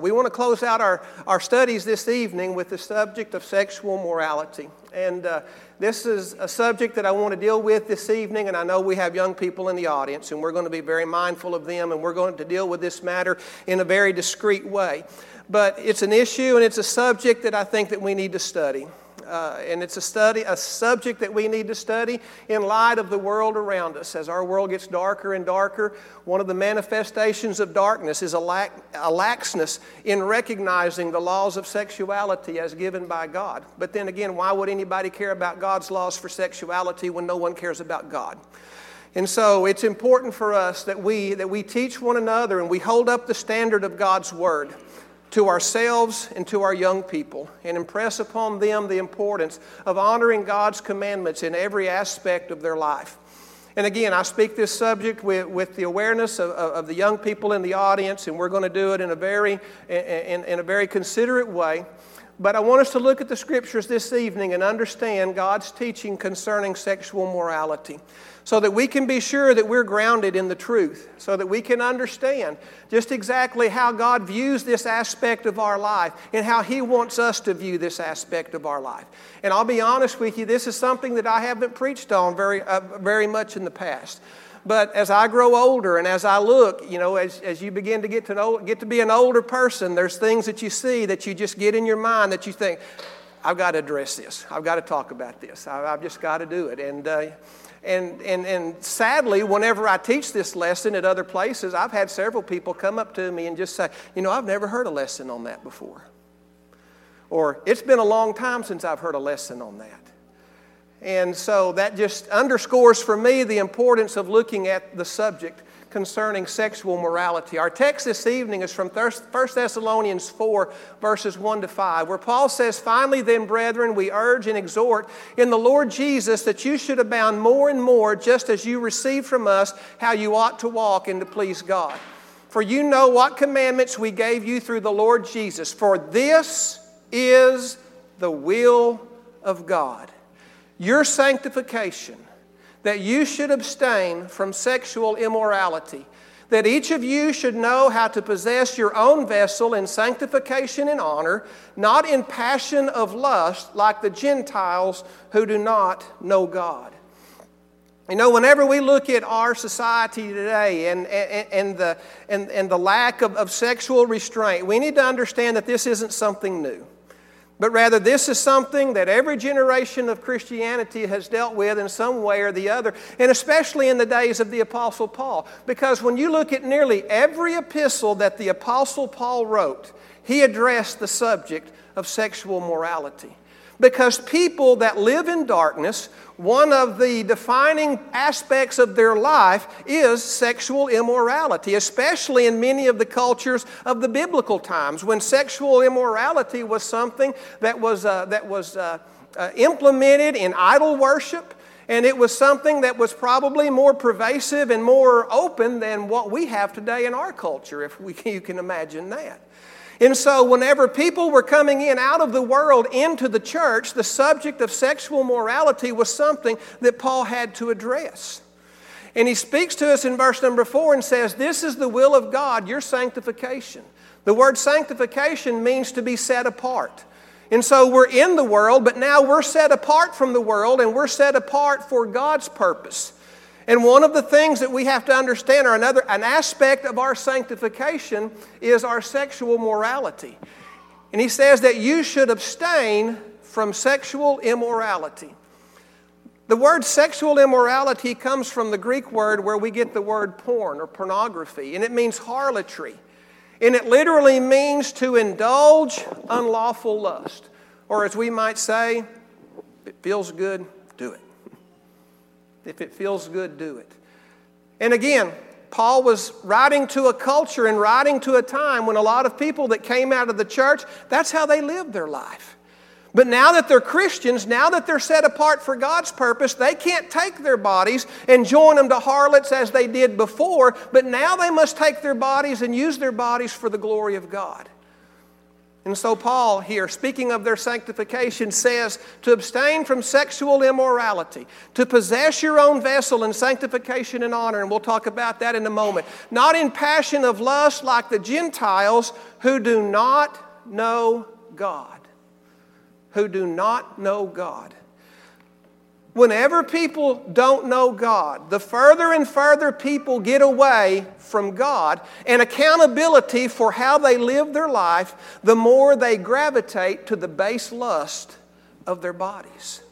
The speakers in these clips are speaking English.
We want to close out our, our studies this evening with the subject of sexual morality. And uh, this is a subject that I want to deal with this evening, and I know we have young people in the audience, and we're going to be very mindful of them, and we're going to deal with this matter in a very discreet way. But it's an issue and it's a subject that I think that we need to study uh, and it's a study, a subject that we need to study in light of the world around us. As our world gets darker and darker, one of the manifestations of darkness is a, lack, a laxness in recognizing the laws of sexuality as given by God. But then again, why would anybody care about God's laws for sexuality when no one cares about God? And so it's important for us that we, that we teach one another and we hold up the standard of God's Word to ourselves and to our young people and impress upon them the importance of honoring God's commandments in every aspect of their life. And again, I speak this subject with, with the awareness of, of the young people in the audience, and we're going to do it in a very, in, in a very considerate way. But I want us to look at the scriptures this evening and understand God's teaching concerning sexual morality so that we can be sure that we're grounded in the truth, so that we can understand just exactly how God views this aspect of our life and how He wants us to view this aspect of our life. And I'll be honest with you, this is something that I haven't preached on very, uh, very much in the past. But as I grow older and as I look, you know, as, as you begin to get to know, get to be an older person, there's things that you see that you just get in your mind that you think, I've got to address this. I've got to talk about this. I, have just got to do it. And uh, and, and, and sadly, whenever I teach this lesson at other places, I've had several people come up to me and just say, You know, I've never heard a lesson on that before. Or, It's been a long time since I've heard a lesson on that. And so that just underscores for me the importance of looking at the subject concerning sexual morality. Our text this evening is from 1 Thessalonians 4, verses 1 to 5, where Paul says, Finally, then, brethren, we urge and exhort in the Lord Jesus that you should abound more and more, just as you receive from us how you ought to walk and to please God. For you know what commandments we gave you through the Lord Jesus. For this is the will of God. Your sanctification that you should abstain from sexual immorality, that each of you should know how to possess your own vessel in sanctification and honor, not in passion of lust like the Gentiles who do not know God. You know, whenever we look at our society today and, and, and the, and, and the lack of, of sexual restraint, we need to understand that this isn't something new but rather this is something that every generation of Christianity has dealt with in some way or the other, and especially in the days of the Apostle Paul. Because when you look at nearly every epistle that the Apostle Paul wrote, he addressed the subject of sexual morality. Because people that live in darkness, one of the defining aspects of their life is sexual immorality, especially in many of the cultures of the biblical times when sexual immorality was something that was, uh, that was uh, uh, implemented in idol worship. And it was something that was probably more pervasive and more open than what we have today in our culture, if we, you can imagine that. And so, whenever people were coming in out of the world into the church, the subject of sexual morality was something that Paul had to address. And he speaks to us in verse number four and says, This is the will of God, your sanctification. The word sanctification means to be set apart. And so we're in the world, but now we're set apart from the world and we're set apart for God's purpose. And one of the things that we have to understand, or another, an aspect of our sanctification, is our sexual morality. And he says that you should abstain from sexual immorality. The word sexual immorality comes from the Greek word where we get the word porn or pornography, and it means harlotry. And it literally means to indulge unlawful lust. Or as we might say, it feels good, do it. If it feels good, do it. And again, Paul was writing to a culture and writing to a time when a lot of people that came out of the church, that's how they lived their life. But now that they're Christians, now that they're set apart for God's purpose, they can't take their bodies and join them to harlots as they did before, but now they must take their bodies and use their bodies for the glory of God. And so, Paul here, speaking of their sanctification, says to abstain from sexual immorality, to possess your own vessel in sanctification and honor, and we'll talk about that in a moment. Not in passion of lust like the Gentiles who do not know God. Who do not know God. Whenever people don't know God, the further and further people get away from God and accountability for how they live their life, the more they gravitate to the base lust of their bodies.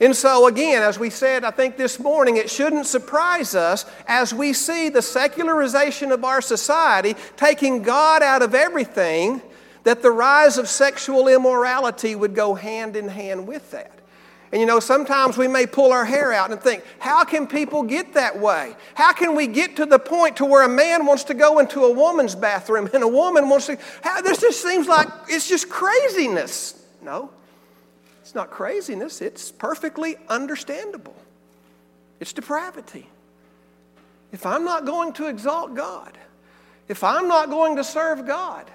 And so, again, as we said, I think this morning, it shouldn't surprise us as we see the secularization of our society taking God out of everything, that the rise of sexual immorality would go hand in hand with that. And you know, sometimes we may pull our hair out and think, how can people get that way? How can we get to the point to where a man wants to go into a woman's bathroom and a woman wants to, how, this just seems like it's just craziness. No, it's not craziness, it's perfectly understandable. It's depravity. If I'm not going to exalt God, if I'm not going to serve God,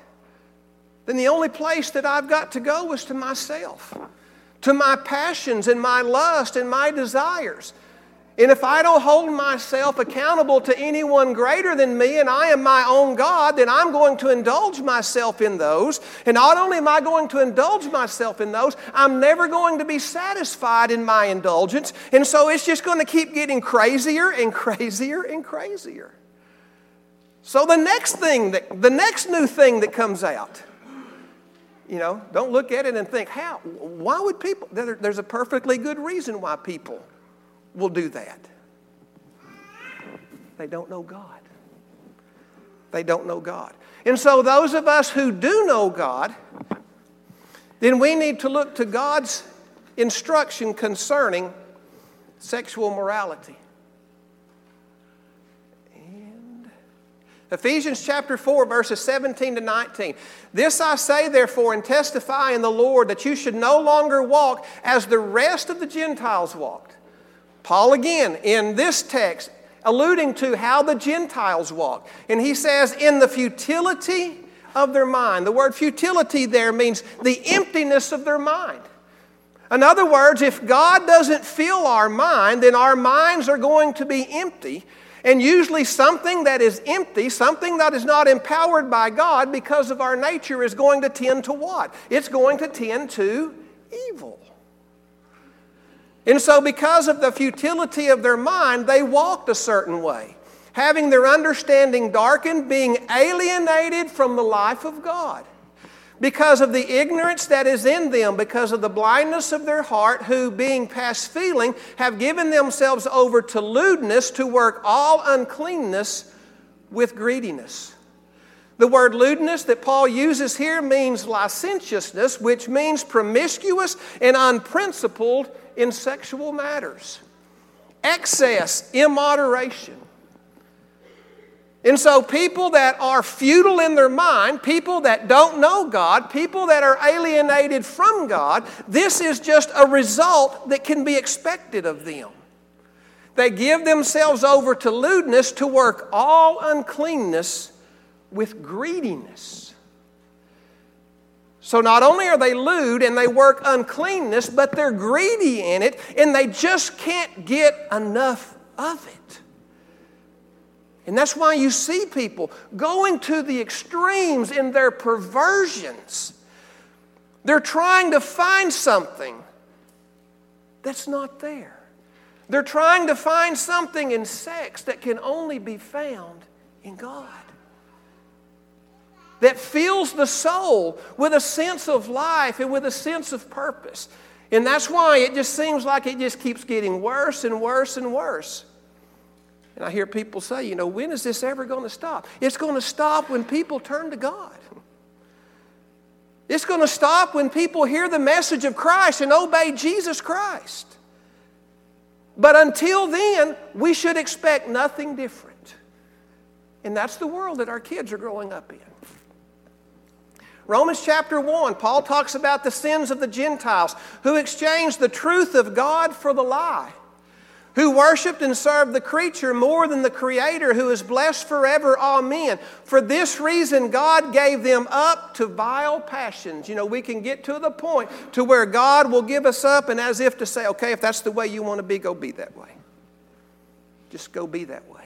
then the only place that I've got to go is to myself to my passions and my lust and my desires. And if I don't hold myself accountable to anyone greater than me and I am my own God, then I'm going to indulge myself in those. And not only am I going to indulge myself in those, I'm never going to be satisfied in my indulgence. And so it's just going to keep getting crazier and crazier and crazier. So the next thing that the next new thing that comes out you know, don't look at it and think, how? Why would people? There's a perfectly good reason why people will do that. They don't know God. They don't know God. And so, those of us who do know God, then we need to look to God's instruction concerning sexual morality. Ephesians chapter 4, verses 17 to 19. This I say, therefore, and testify in the Lord that you should no longer walk as the rest of the Gentiles walked. Paul, again, in this text, alluding to how the Gentiles walk. And he says, in the futility of their mind. The word futility there means the emptiness of their mind. In other words, if God doesn't fill our mind, then our minds are going to be empty and usually, something that is empty, something that is not empowered by God because of our nature, is going to tend to what? It's going to tend to evil. And so, because of the futility of their mind, they walked a certain way, having their understanding darkened, being alienated from the life of God because of the ignorance that is in them, because of the blindness of their heart, who, being past feeling, have given themselves over to lewdness to work all uncleanness with greediness. The word lewdness that Paul uses here means licentiousness, which means promiscuous and unprincipled in sexual matters. Excess, immoderation. And so, people that are futile in their mind, people that don't know God, people that are alienated from God, this is just a result that can be expected of them. They give themselves over to lewdness to work all uncleanness with greediness. So, not only are they lewd and they work uncleanness, but they're greedy in it and they just can't get enough of it. And that's why you see people going to the extremes in their perversions. They're trying to find something that's not there. They're trying to find something in sex that can only be found in God. That fills the soul with a sense of life and with a sense of purpose. And that's why it just seems like it just keeps getting worse and worse and worse. And I hear people say, you know, when is this ever going to stop? It's going to stop when people turn to God. It's going to stop when people hear the message of Christ and obey Jesus Christ. But until then, we should expect nothing different. And that's the world that our kids are growing up in. Romans chapter 1, Paul talks about the sins of the Gentiles who exchanged the truth of God for the lie who worshiped and served the creature more than the Creator, who is blessed forever. Amen. For this reason, God gave them up to vile passions. You know, we can get to the point to where God will give us up, and as if to say, okay, if that's the way you want to be, go be that way. Just go be that way.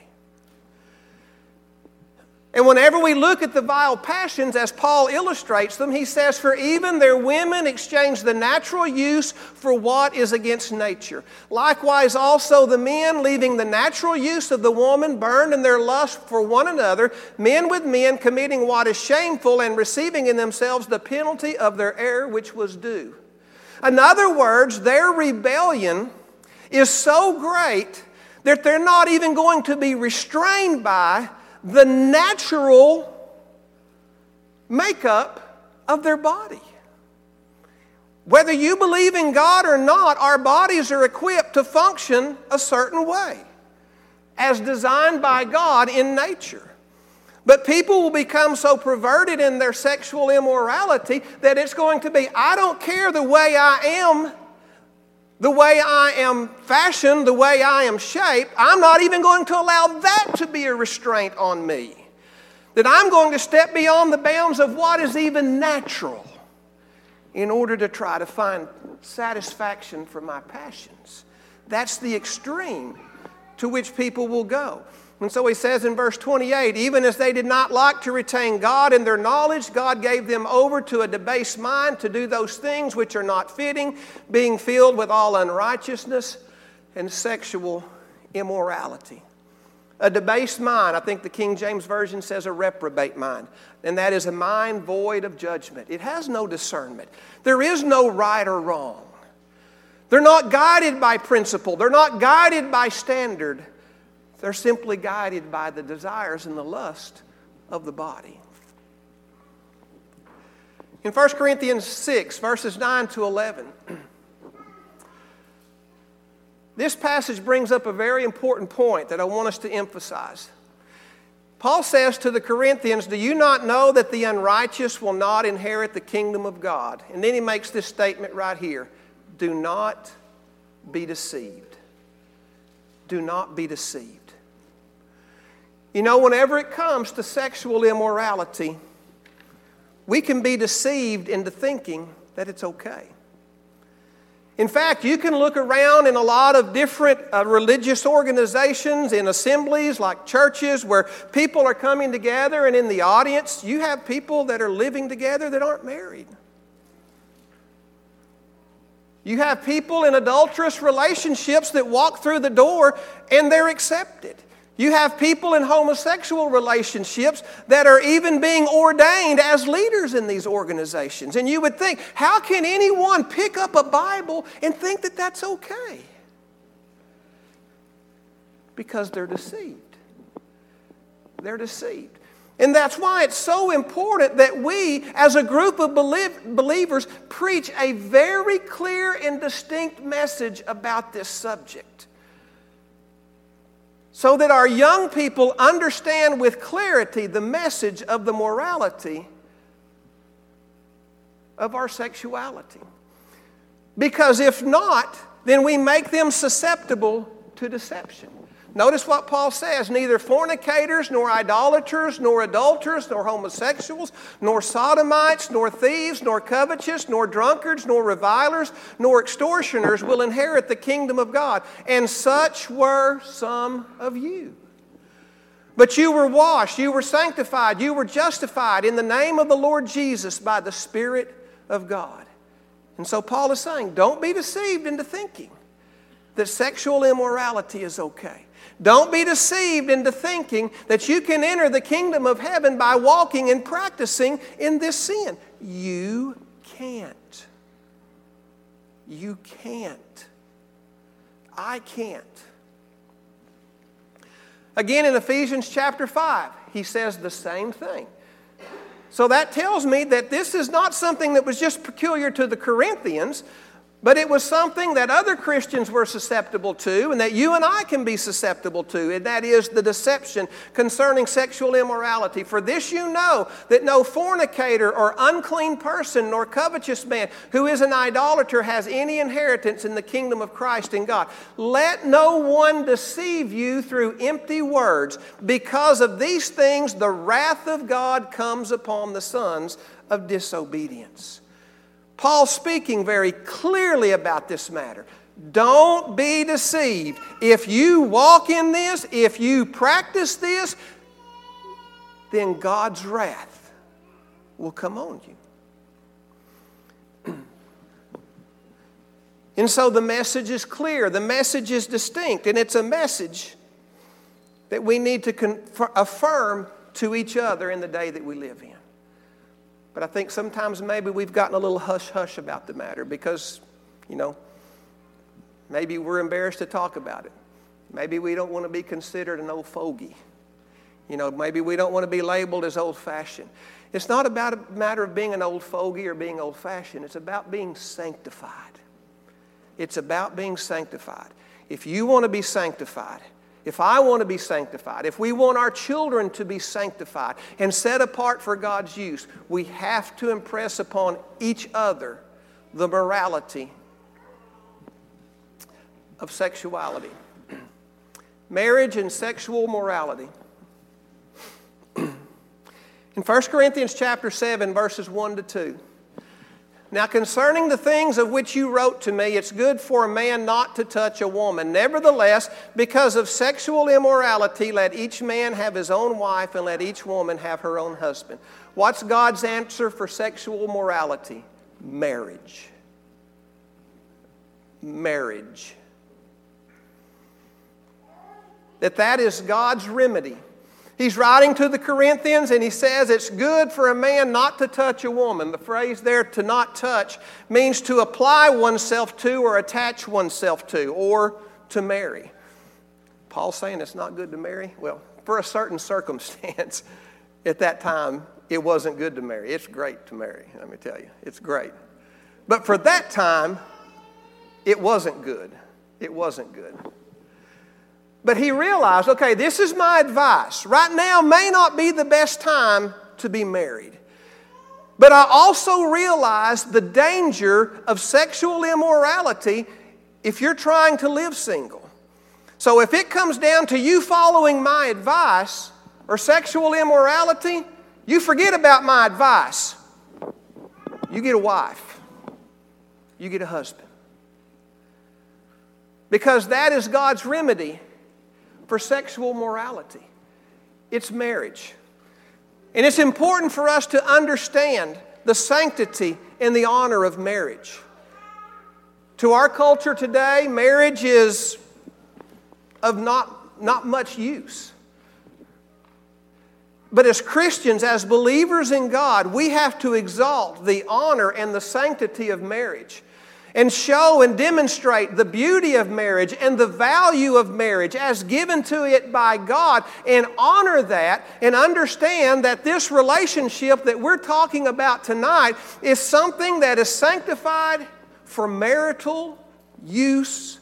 And whenever we look at the vile passions, as Paul illustrates them, he says, For even their women exchange the natural use for what is against nature. Likewise, also the men, leaving the natural use of the woman, burned in their lust for one another, men with men committing what is shameful and receiving in themselves the penalty of their error which was due. In other words, their rebellion is so great that they're not even going to be restrained by the natural makeup of their body. Whether you believe in God or not, our bodies are equipped to function a certain way, as designed by God in nature. But people will become so perverted in their sexual immorality that it's going to be I don't care the way I am the way I am fashioned, the way I am shaped, I'm not even going to allow that to be a restraint on me. That I'm going to step beyond the bounds of what is even natural in order to try to find satisfaction for my passions. That's the extreme to which people will go. And so he says in verse 28 even as they did not like to retain God in their knowledge, God gave them over to a debased mind to do those things which are not fitting, being filled with all unrighteousness and sexual immorality. A debased mind, I think the King James Version says a reprobate mind, and that is a mind void of judgment. It has no discernment. There is no right or wrong. They're not guided by principle, they're not guided by standard. They're simply guided by the desires and the lust of the body. In 1 Corinthians 6, verses 9 to 11, this passage brings up a very important point that I want us to emphasize. Paul says to the Corinthians, Do you not know that the unrighteous will not inherit the kingdom of God? And then he makes this statement right here Do not be deceived. Do not be deceived. You know, whenever it comes to sexual immorality, we can be deceived into thinking that it's okay. In fact, you can look around in a lot of different uh, religious organizations, in assemblies like churches, where people are coming together, and in the audience, you have people that are living together that aren't married. You have people in adulterous relationships that walk through the door and they're accepted. You have people in homosexual relationships that are even being ordained as leaders in these organizations. And you would think, how can anyone pick up a Bible and think that that's okay? Because they're deceived. They're deceived. And that's why it's so important that we, as a group of believers, preach a very clear and distinct message about this subject so that our young people understand with clarity the message of the morality of our sexuality. Because if not, then we make them susceptible to deception. Notice what Paul says neither fornicators, nor idolaters, nor adulterers, nor homosexuals, nor sodomites, nor thieves, nor covetous, nor drunkards, nor revilers, nor extortioners will inherit the kingdom of God. And such were some of you. But you were washed, you were sanctified, you were justified in the name of the Lord Jesus by the Spirit of God. And so Paul is saying, don't be deceived into thinking that sexual immorality is okay. Don't be deceived into thinking that you can enter the kingdom of heaven by walking and practicing in this sin. You can't. You can't. I can't. Again, in Ephesians chapter 5, he says the same thing. So that tells me that this is not something that was just peculiar to the Corinthians, But it was something that other Christians were susceptible to, and that you and I can be susceptible to, and that is the deception concerning sexual immorality. For this you know that no fornicator or unclean person nor covetous man who is an idolater has any inheritance in the kingdom of Christ and God. Let no one deceive you through empty words. Because of these things, the wrath of God comes upon the sons of disobedience. Paul speaking very clearly about this matter. Don't be deceived. If you walk in this, if you practice this, then God's wrath will come on you. and so the message is clear, the message is distinct, and it's a message that we need to affirm to each other in the day that we live in. But I think sometimes maybe we've gotten a little hush hush about the matter because, you know, maybe we're embarrassed to talk about it. Maybe we don't want to be considered an old fogey. You know, maybe we don't want to be labeled as old fashioned. It's not about a matter of being an old fogey or being old fashioned, it's about being sanctified. It's about being sanctified. If you want to be sanctified, if I want to be sanctified, if we want our children to be sanctified and set apart for God's use, we have to impress upon each other the morality of sexuality. Marriage and sexual morality. In 1 Corinthians chapter 7 verses 1 to 2. Now, concerning the things of which you wrote to me, it's good for a man not to touch a woman. Nevertheless, because of sexual immorality, let each man have his own wife and let each woman have her own husband. What's God's answer for sexual morality? Marriage. Marriage. That that is God's remedy He's writing to the Corinthians and he says it's good for a man not to touch a woman. The phrase there, to not touch, means to apply oneself to or attach oneself to or to marry. Paul's saying it's not good to marry? Well, for a certain circumstance at that time, it wasn't good to marry. It's great to marry, let me tell you. It's great. But for that time, it wasn't good. It wasn't good. But he realized, okay, this is my advice. Right now may not be the best time to be married. But I also realized the danger of sexual immorality if you're trying to live single. So if it comes down to you following my advice or sexual immorality, you forget about my advice. You get a wife, you get a husband. Because that is God's remedy for sexual morality it's marriage. And it's important for us to understand the sanctity and the honor of marriage. To our culture today, marriage is of not, not much use. But as Christians, as believers in God, we have to exalt the honor and the sanctity of marriage and show and demonstrate the beauty of marriage and the value of marriage as given to it by God and honor that and understand that this relationship that we're talking about tonight is something that is sanctified for marital use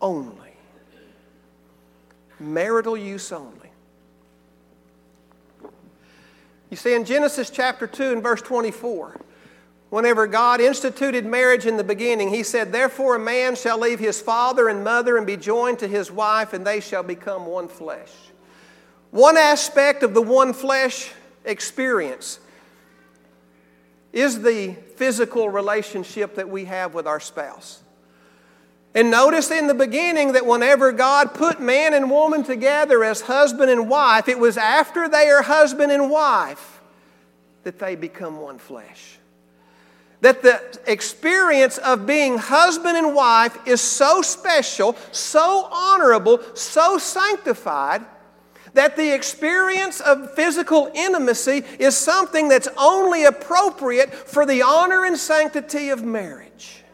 only. Marital use only. You see, in Genesis chapter 2 and verse 24, Whenever God instituted marriage in the beginning, He said, Therefore a man shall leave his father and mother and be joined to his wife, and they shall become one flesh. One aspect of the one flesh experience is the physical relationship that we have with our spouse. And notice in the beginning that whenever God put man and woman together as husband and wife, it was after they are husband and wife that they become one flesh that the experience of being husband and wife is so special, so honorable, so sanctified that the experience of physical intimacy is something that's only appropriate for the honor and sanctity of marriage.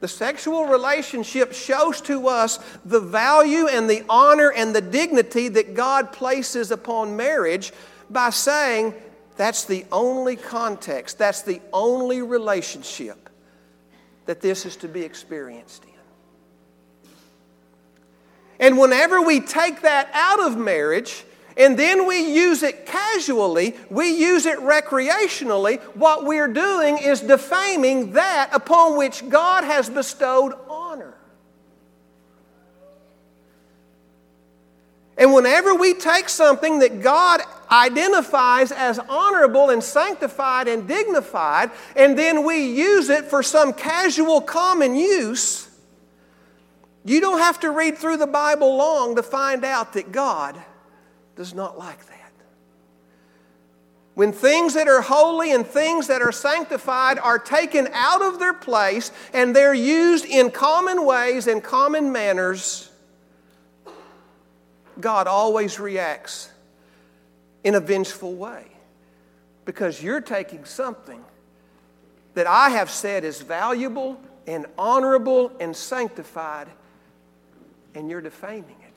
The sexual relationship shows to us the value and the honor and the dignity that God places upon marriage by saying That's the only context, that's the only relationship that this is to be experienced in. And whenever we take that out of marriage, and then we use it casually, we use it recreationally, what we're doing is defaming that upon which God has bestowed honor. And whenever we take something that God identifies as honorable and sanctified and dignified, and then we use it for some casual common use, you don't have to read through the Bible long to find out that God does not like that. When things that are holy and things that are sanctified are taken out of their place and they're used in common ways and common manners, God always reacts in a vengeful way because you're taking something that I have said is valuable and honorable and sanctified, and you're defaming it.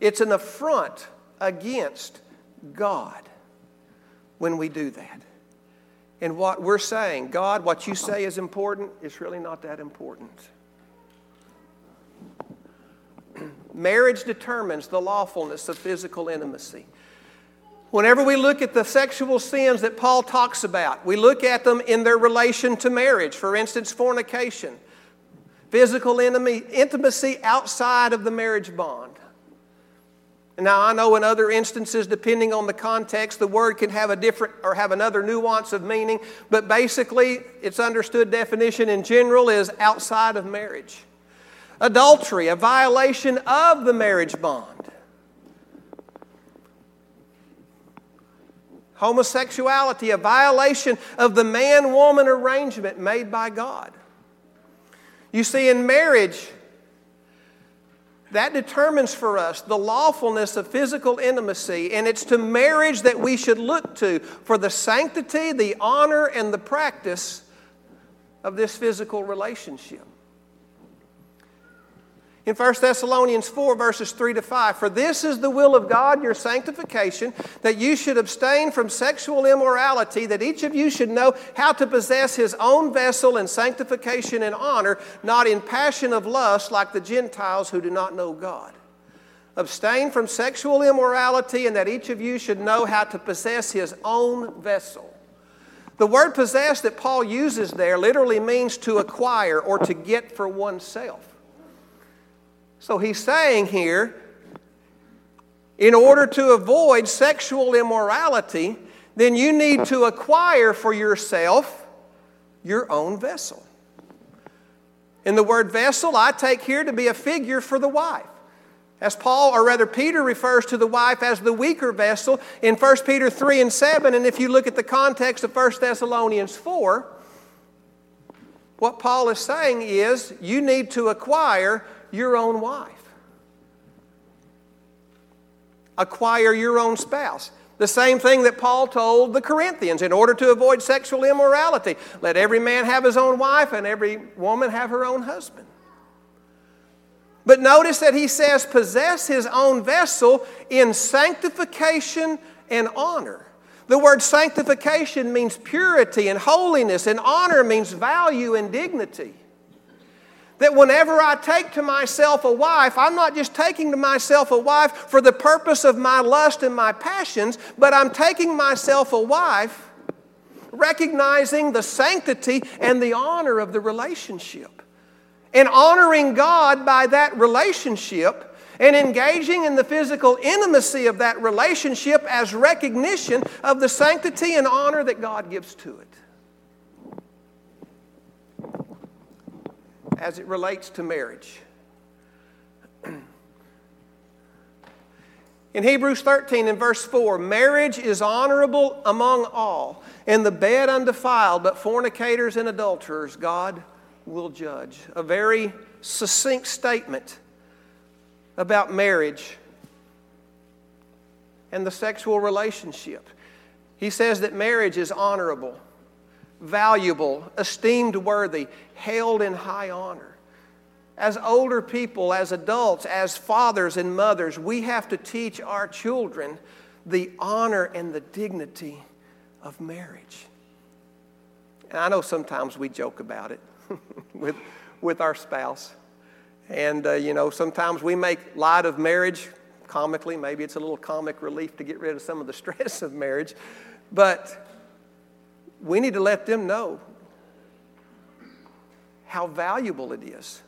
It's an affront against God when we do that. And what we're saying, God, what you say is important, is really not that important. Marriage determines the lawfulness of physical intimacy. Whenever we look at the sexual sins that Paul talks about, we look at them in their relation to marriage. For instance, fornication, physical intimacy outside of the marriage bond. Now, I know in other instances, depending on the context, the word can have a different or have another nuance of meaning, but basically, its understood definition in general is outside of marriage adultery, a violation of the marriage bond. Homosexuality, a violation of the man woman arrangement made by God. You see, in marriage, that determines for us the lawfulness of physical intimacy, and it's to marriage that we should look to for the sanctity, the honor, and the practice of this physical relationship in 1 Thessalonians 4, verses 3 to 5. For this is the will of God, your sanctification, that you should abstain from sexual immorality, that each of you should know how to possess his own vessel in sanctification and honor, not in passion of lust like the Gentiles who do not know God. Abstain from sexual immorality, and that each of you should know how to possess his own vessel. The word possess that Paul uses there literally means to acquire or to get for oneself. So he's saying here, in order to avoid sexual immorality, then you need to acquire for yourself your own vessel. In the word vessel, I take here to be a figure for the wife. As Paul, or rather Peter, refers to the wife as the weaker vessel in 1 Peter 3 and 7. And if you look at the context of 1 Thessalonians 4, what Paul is saying is you need to acquire your own wife. Acquire your own spouse. The same thing that Paul told the Corinthians in order to avoid sexual immorality. Let every man have his own wife and every woman have her own husband. But notice that he says, possess his own vessel in sanctification and honor. The word sanctification means purity and holiness, and honor means value and dignity that whenever I take to myself a wife, I'm not just taking to myself a wife for the purpose of my lust and my passions, but I'm taking myself a wife recognizing the sanctity and the honor of the relationship. And honoring God by that relationship and engaging in the physical intimacy of that relationship as recognition of the sanctity and honor that God gives to it. As it relates to marriage. In Hebrews 13 and verse 4, marriage is honorable among all, and the bed undefiled, but fornicators and adulterers God will judge. A very succinct statement about marriage and the sexual relationship. He says that marriage is honorable valuable, esteemed worthy, held in high honor. As older people, as adults, as fathers and mothers, we have to teach our children the honor and the dignity of marriage. And I know sometimes we joke about it with, with our spouse. And, uh, you know, sometimes we make light of marriage comically. Maybe it's a little comic relief to get rid of some of the stress of marriage. But we need to let them know how valuable it is,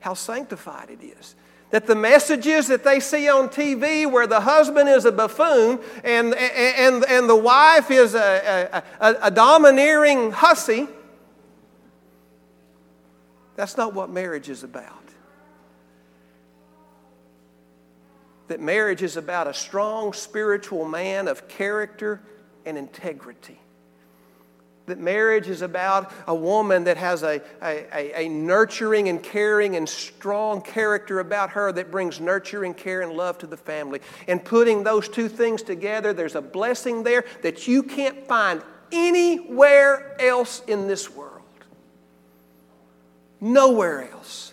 how sanctified it is. That the messages that they see on TV, where the husband is a buffoon and, and, and the wife is a, a, a domineering hussy, that's not what marriage is about. That marriage is about a strong spiritual man of character and integrity that marriage is about a woman that has a, a, a, nurturing and caring and strong character about her that brings nurturing care and love to the family. And putting those two things together, there's a blessing there that you can't find anywhere else in this world. Nowhere else.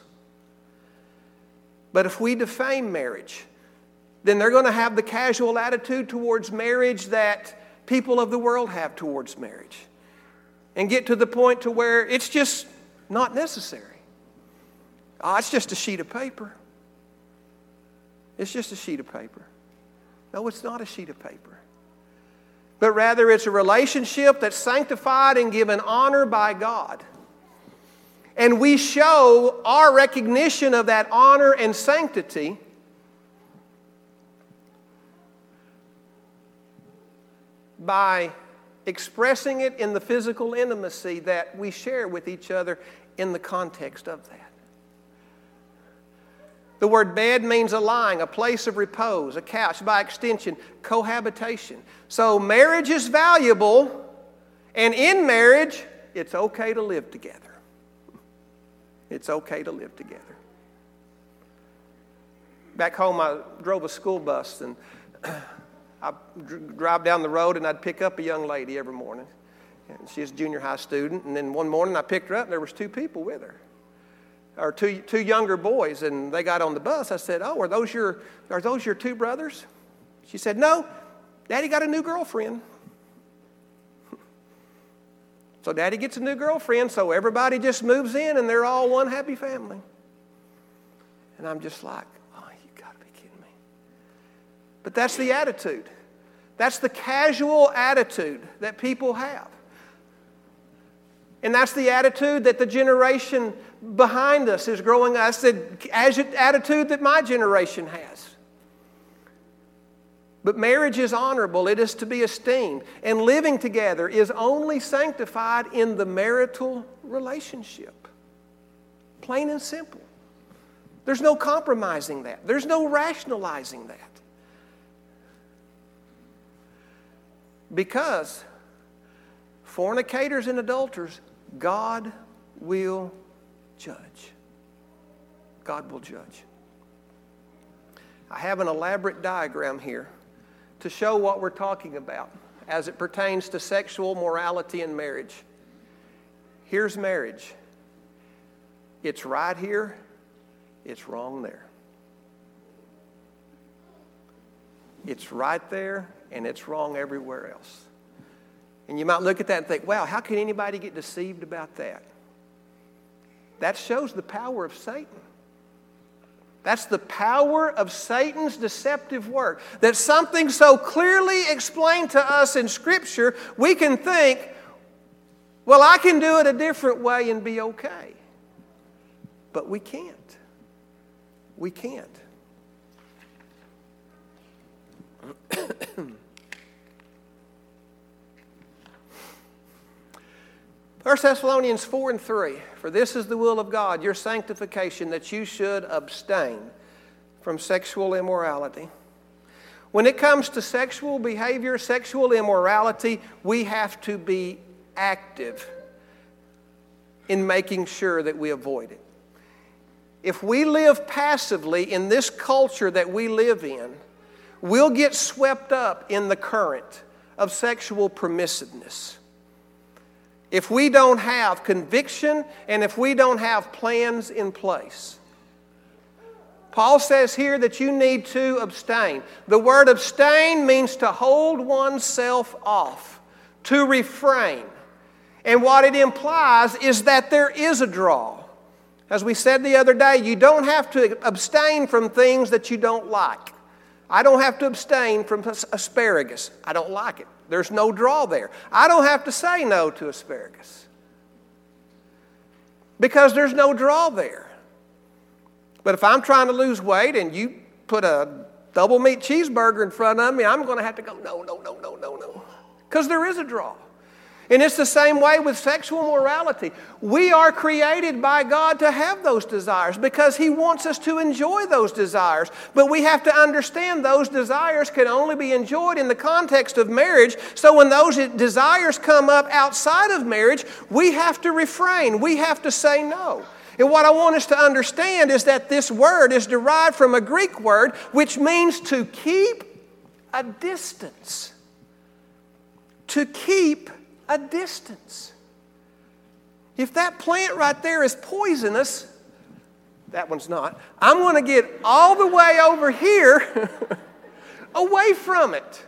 But if we defame marriage, then they're going to have the casual attitude towards marriage that people of the world have towards marriage and get to the point to where it's just not necessary. Oh, it's just a sheet of paper. It's just a sheet of paper. No, it's not a sheet of paper. But rather, it's a relationship that's sanctified and given honor by God. And we show our recognition of that honor and sanctity by expressing it in the physical intimacy that we share with each other in the context of that. The word bed means a lying, a place of repose, a couch, by extension, cohabitation. So marriage is valuable, and in marriage, it's okay to live together. It's okay to live together. Back home, I drove a school bus, and I'd drive down the road and I'd pick up a young lady every morning. And she's a junior high student. And then one morning I picked her up and there was two people with her. Or two, two younger boys, and they got on the bus. I said, Oh, are those your are those your two brothers? She said, No, Daddy got a new girlfriend. So daddy gets a new girlfriend, so everybody just moves in and they're all one happy family. And I'm just like, oh, you gotta be kidding me. But that's the attitude. That's the casual attitude that people have. And that's the attitude that the generation behind us is growing. That's the attitude that my generation has. But marriage is honorable, it is to be esteemed. And living together is only sanctified in the marital relationship. Plain and simple. There's no compromising that, there's no rationalizing that. Because fornicators and adulterers, God will judge. God will judge. I have an elaborate diagram here to show what we're talking about as it pertains to sexual morality and marriage. Here's marriage it's right here, it's wrong there. It's right there, and it's wrong everywhere else. And you might look at that and think, wow, how can anybody get deceived about that? That shows the power of Satan. That's the power of Satan's deceptive work. That something so clearly explained to us in Scripture, we can think, well, I can do it a different way and be okay. But we can't. We can't. 1 Thessalonians 4 and 3 For this is the will of God, your sanctification, that you should abstain from sexual immorality. When it comes to sexual behavior, sexual immorality, we have to be active in making sure that we avoid it. If we live passively in this culture that we live in, we'll get swept up in the current of sexual permissiveness if we don't have conviction and if we don't have plans in place. Paul says here that you need to abstain. The word abstain means to hold oneself off, to refrain. And what it implies is that there is a draw. As we said the other day, you don't have to abstain from things that you don't like. I don't have to abstain from asparagus. I don't like it. There's no draw there. I don't have to say no to asparagus because there's no draw there. But if I'm trying to lose weight and you put a double meat cheeseburger in front of me, I'm going to have to go, no, no, no, no, no, no. Because there is a draw. And it's the same way with sexual morality. We are created by God to have those desires because He wants us to enjoy those desires. But we have to understand those desires can only be enjoyed in the context of marriage. So when those desires come up outside of marriage, we have to refrain, we have to say no. And what I want us to understand is that this word is derived from a Greek word which means to keep a distance. To keep a distance. If that plant right there is poisonous, that one's not, I'm going to get all the way over here away from it.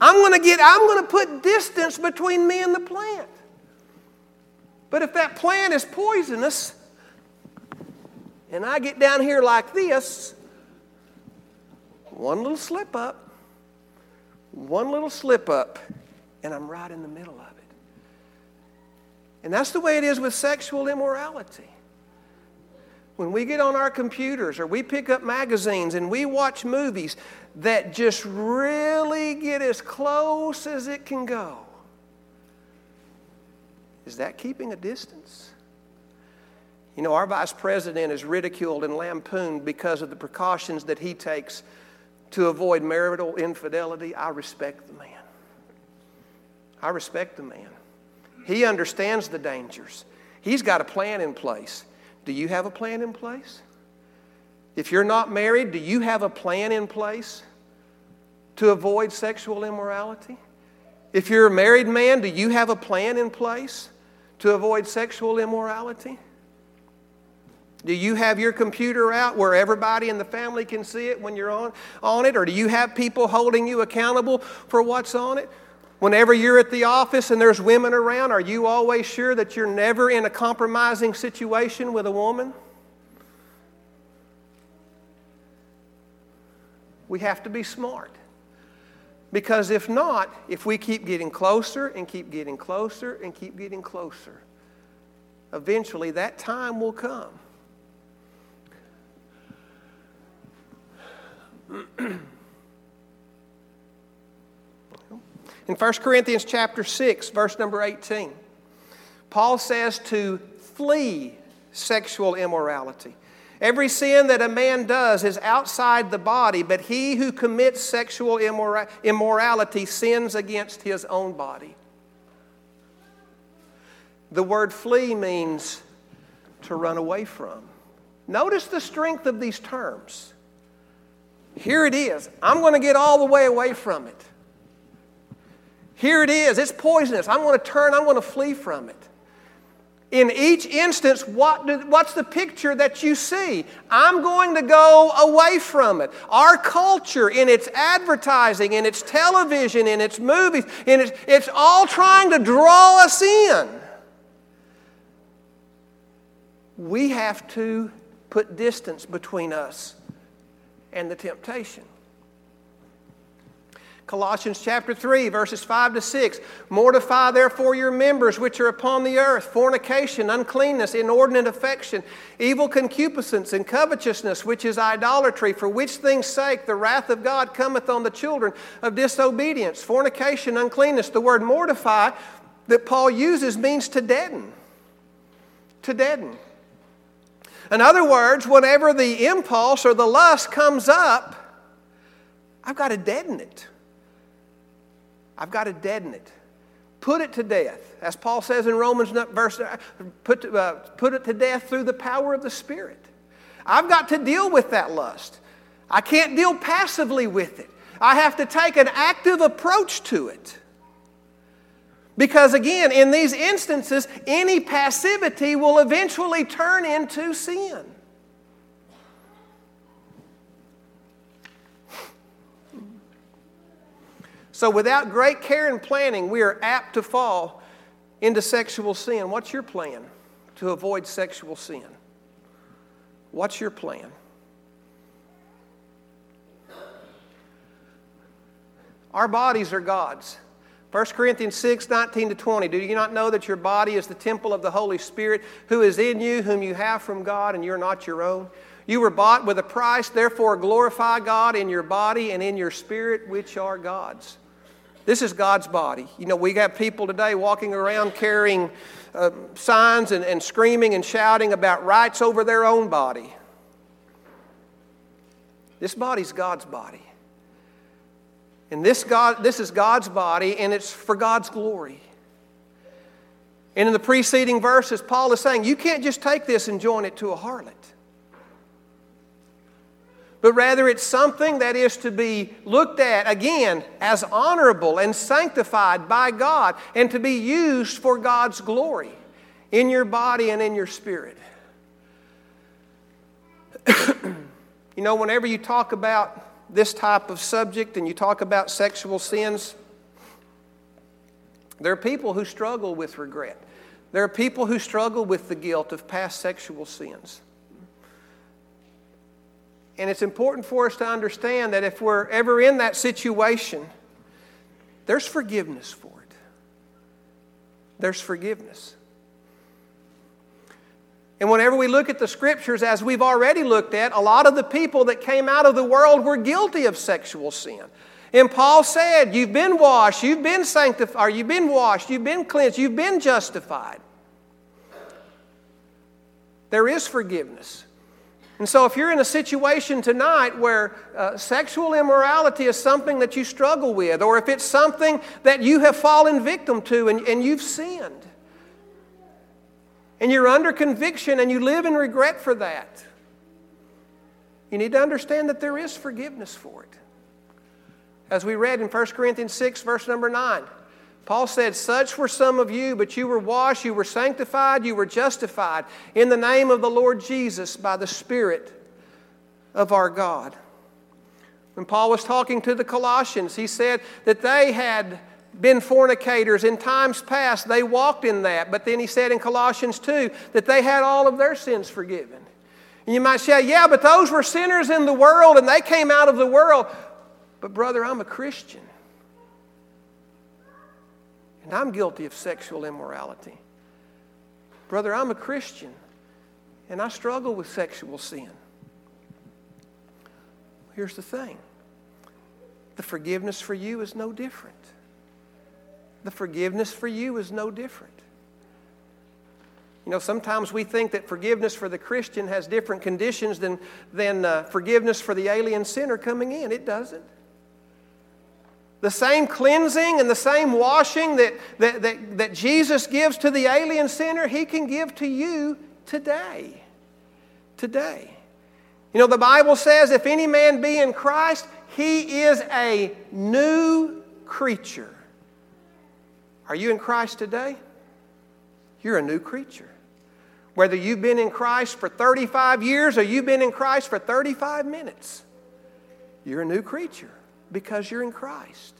I'm going to get, I'm going to put distance between me and the plant. But if that plant is poisonous, and I get down here like this, one little slip up, one little slip up, and I'm right in the middle of it. And that's the way it is with sexual immorality. When we get on our computers or we pick up magazines and we watch movies that just really get as close as it can go, is that keeping a distance? You know, our vice president is ridiculed and lampooned because of the precautions that he takes to avoid marital infidelity. I respect the man. I respect the man. He understands the dangers. He's got a plan in place. Do you have a plan in place? If you're not married, do you have a plan in place to avoid sexual immorality? If you're a married man, do you have a plan in place to avoid sexual immorality? Do you have your computer out where everybody in the family can see it when you're on, on it? Or do you have people holding you accountable for what's on it? Whenever you're at the office and there's women around, are you always sure that you're never in a compromising situation with a woman? We have to be smart. Because if not, if we keep getting closer and keep getting closer and keep getting closer, eventually that time will come. In 1 Corinthians chapter 6, verse number 18, Paul says to flee sexual immorality. Every sin that a man does is outside the body, but he who commits sexual immora- immorality sins against his own body. The word flee means to run away from. Notice the strength of these terms. Here it is. I'm going to get all the way away from it. Here it is. It's poisonous. I'm going to turn, I'm going to flee from it. In each instance, what do, what's the picture that you see? I'm going to go away from it. Our culture, in its advertising, in its television, in its movies, in its, it's all trying to draw us in. We have to put distance between us and the temptation. Colossians chapter 3, verses 5 to 6. Mortify therefore your members which are upon the earth fornication, uncleanness, inordinate affection, evil concupiscence, and covetousness, which is idolatry, for which things' sake the wrath of God cometh on the children of disobedience. Fornication, uncleanness. The word mortify that Paul uses means to deaden. To deaden. In other words, whenever the impulse or the lust comes up, I've got to deaden it. I've got to deaden it. Put it to death. As Paul says in Romans verse, put, uh, put it to death through the power of the Spirit. I've got to deal with that lust. I can't deal passively with it. I have to take an active approach to it. Because again, in these instances, any passivity will eventually turn into sin. So, without great care and planning, we are apt to fall into sexual sin. What's your plan to avoid sexual sin? What's your plan? Our bodies are God's. 1 Corinthians 6, 19 to 20. Do you not know that your body is the temple of the Holy Spirit who is in you, whom you have from God, and you're not your own? You were bought with a price, therefore glorify God in your body and in your spirit, which are God's. This is God's body. You know, we got people today walking around carrying uh, signs and, and screaming and shouting about rights over their own body. This body's God's body. And this, God, this is God's body, and it's for God's glory. And in the preceding verses, Paul is saying, you can't just take this and join it to a harlot. But rather, it's something that is to be looked at again as honorable and sanctified by God and to be used for God's glory in your body and in your spirit. you know, whenever you talk about this type of subject and you talk about sexual sins, there are people who struggle with regret. There are people who struggle with the guilt of past sexual sins. And it's important for us to understand that if we're ever in that situation, there's forgiveness for it. There's forgiveness. And whenever we look at the scriptures, as we've already looked at, a lot of the people that came out of the world were guilty of sexual sin. And Paul said, You've been washed, you've been sanctified, you've been washed, you've been cleansed, you've been justified. There is forgiveness. And so, if you're in a situation tonight where uh, sexual immorality is something that you struggle with, or if it's something that you have fallen victim to and, and you've sinned, and you're under conviction and you live in regret for that, you need to understand that there is forgiveness for it. As we read in 1 Corinthians 6, verse number 9, Paul said, Such were some of you, but you were washed, you were sanctified, you were justified in the name of the Lord Jesus by the Spirit of our God. When Paul was talking to the Colossians, he said that they had been fornicators in times past. They walked in that. But then he said in Colossians 2 that they had all of their sins forgiven. And you might say, yeah, but those were sinners in the world and they came out of the world. But, brother, I'm a Christian. And I'm guilty of sexual immorality. Brother, I'm a Christian. And I struggle with sexual sin. Here's the thing the forgiveness for you is no different the forgiveness for you is no different. You know, sometimes we think that forgiveness for the Christian has different conditions than, than uh, forgiveness for the alien sinner coming in. It doesn't. The same cleansing and the same washing that, that, that, that Jesus gives to the alien sinner, He can give to you today. Today. You know, the Bible says, if any man be in Christ, he is a new creature. Are you in Christ today? You're a new creature. Whether you've been in Christ for 35 years or you've been in Christ for 35 minutes, you're a new creature because you're in Christ.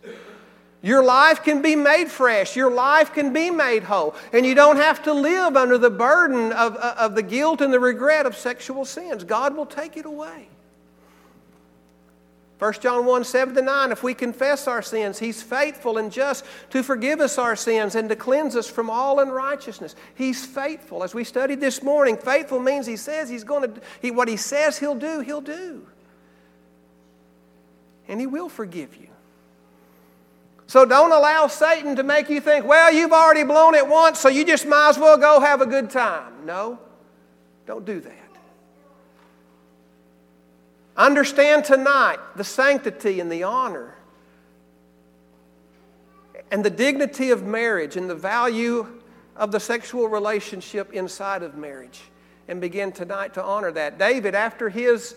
Your life can be made fresh. Your life can be made whole. And you don't have to live under the burden of, uh, of the guilt and the regret of sexual sins. God will take it away. 1 John 1 7 to 9, if we confess our sins, He's faithful and just to forgive us our sins and to cleanse us from all unrighteousness. He's faithful. As we studied this morning, faithful means He says He's going to, he, what He says He'll do, He'll do. And He will forgive you. So don't allow Satan to make you think, well, you've already blown it once, so you just might as well go have a good time. No, don't do that. Understand tonight the sanctity and the honor and the dignity of marriage and the value of the sexual relationship inside of marriage and begin tonight to honor that. David, after his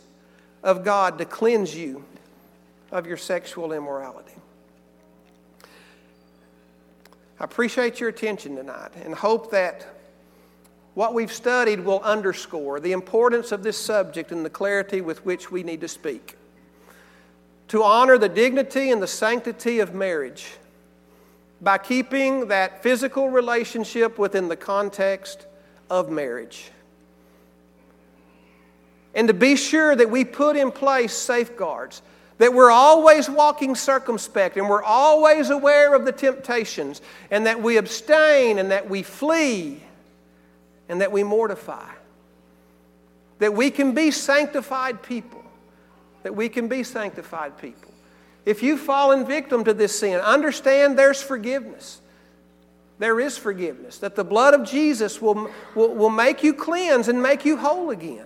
of God to cleanse you of your sexual immorality. I appreciate your attention tonight and hope that what we've studied will underscore the importance of this subject and the clarity with which we need to speak. To honor the dignity and the sanctity of marriage by keeping that physical relationship within the context of marriage and to be sure that we put in place safeguards, that we're always walking circumspect and we're always aware of the temptations, and that we abstain and that we flee and that we mortify. That we can be sanctified people. That we can be sanctified people. If you've fallen victim to this sin, understand there's forgiveness. There is forgiveness. That the blood of Jesus will, will, will make you cleanse and make you whole again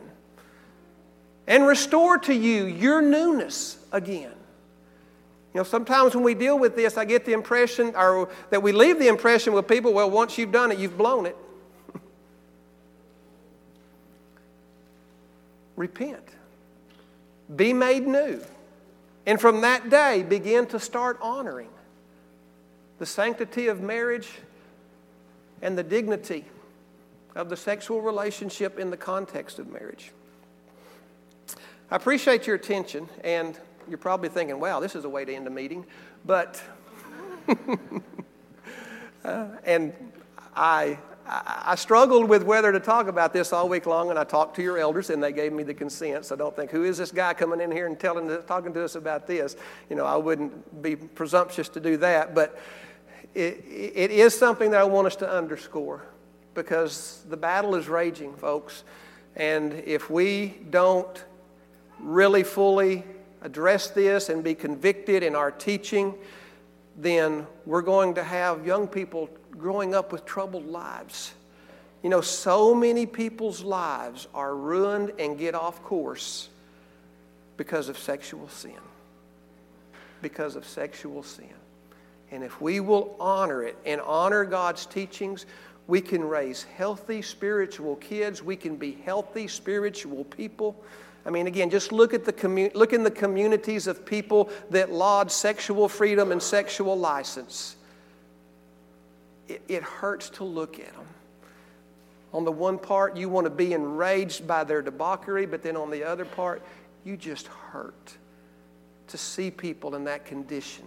and restore to you your newness again. You know, sometimes when we deal with this, I get the impression, or that we leave the impression with people, well, once you've done it, you've blown it. Repent. Be made new. And from that day, begin to start honoring the sanctity of marriage and the dignity of the sexual relationship in the context of marriage. I appreciate your attention, and you're probably thinking, wow, this is a way to end a meeting. But, uh, and I, I struggled with whether to talk about this all week long, and I talked to your elders, and they gave me the consent. So I don't think, who is this guy coming in here and telling, talking to us about this? You know, I wouldn't be presumptuous to do that, but it, it is something that I want us to underscore because the battle is raging, folks. And if we don't really fully address this and be convicted in our teaching, then we're going to have young people growing up with troubled lives. You know, so many people's lives are ruined and get off course because of sexual sin. Because of sexual sin. And if we will honor it and honor God's teachings, we can raise healthy spiritual kids. We can be healthy spiritual people. I mean, again, just look at the commu- look in the communities of people that laud sexual freedom and sexual license. It, it hurts to look at them. On the one part, you want to be enraged by their debauchery, but then on the other part, you just hurt to see people in that condition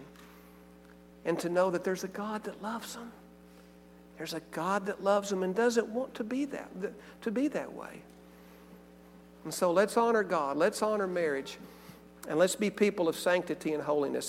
and to know that there's a God that loves them. There's a God that loves them and doesn't want to be that, to be that way. And so let's honor God, let's honor marriage, and let's be people of sanctity and holiness.